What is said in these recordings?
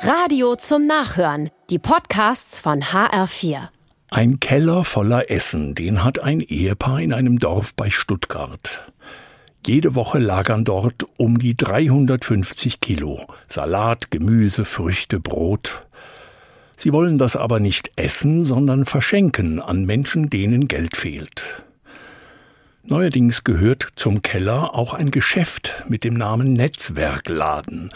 Radio zum Nachhören. Die Podcasts von HR4. Ein Keller voller Essen, den hat ein Ehepaar in einem Dorf bei Stuttgart. Jede Woche lagern dort um die 350 Kilo Salat, Gemüse, Früchte, Brot. Sie wollen das aber nicht essen, sondern verschenken an Menschen, denen Geld fehlt. Neuerdings gehört zum Keller auch ein Geschäft mit dem Namen Netzwerkladen.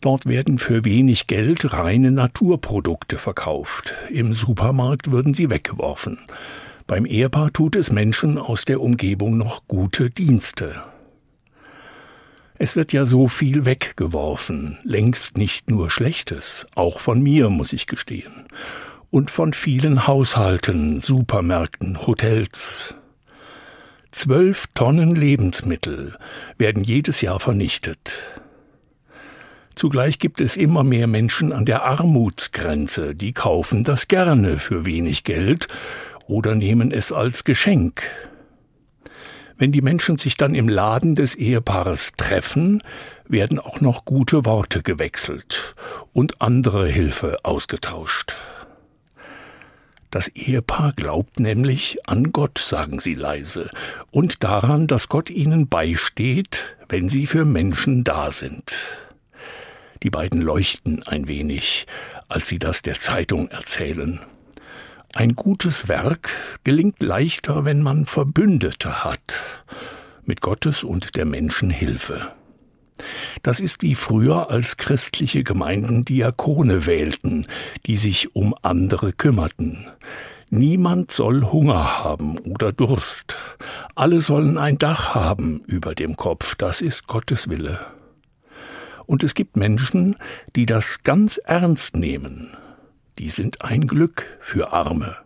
Dort werden für wenig Geld reine Naturprodukte verkauft. Im Supermarkt würden sie weggeworfen. Beim Ehepaar tut es Menschen aus der Umgebung noch gute Dienste. Es wird ja so viel weggeworfen, längst nicht nur Schlechtes, auch von mir, muss ich gestehen, und von vielen Haushalten, Supermärkten, Hotels. Zwölf Tonnen Lebensmittel werden jedes Jahr vernichtet. Zugleich gibt es immer mehr Menschen an der Armutsgrenze, die kaufen das gerne für wenig Geld oder nehmen es als Geschenk. Wenn die Menschen sich dann im Laden des Ehepaares treffen, werden auch noch gute Worte gewechselt und andere Hilfe ausgetauscht. Das Ehepaar glaubt nämlich an Gott, sagen sie leise, und daran, dass Gott ihnen beisteht, wenn sie für Menschen da sind. Die beiden leuchten ein wenig, als sie das der Zeitung erzählen. Ein gutes Werk gelingt leichter, wenn man Verbündete hat, mit Gottes und der Menschen Hilfe. Das ist wie früher, als christliche Gemeinden Diakone wählten, die sich um andere kümmerten. Niemand soll Hunger haben oder Durst. Alle sollen ein Dach haben über dem Kopf. Das ist Gottes Wille. Und es gibt Menschen, die das ganz ernst nehmen. Die sind ein Glück für Arme.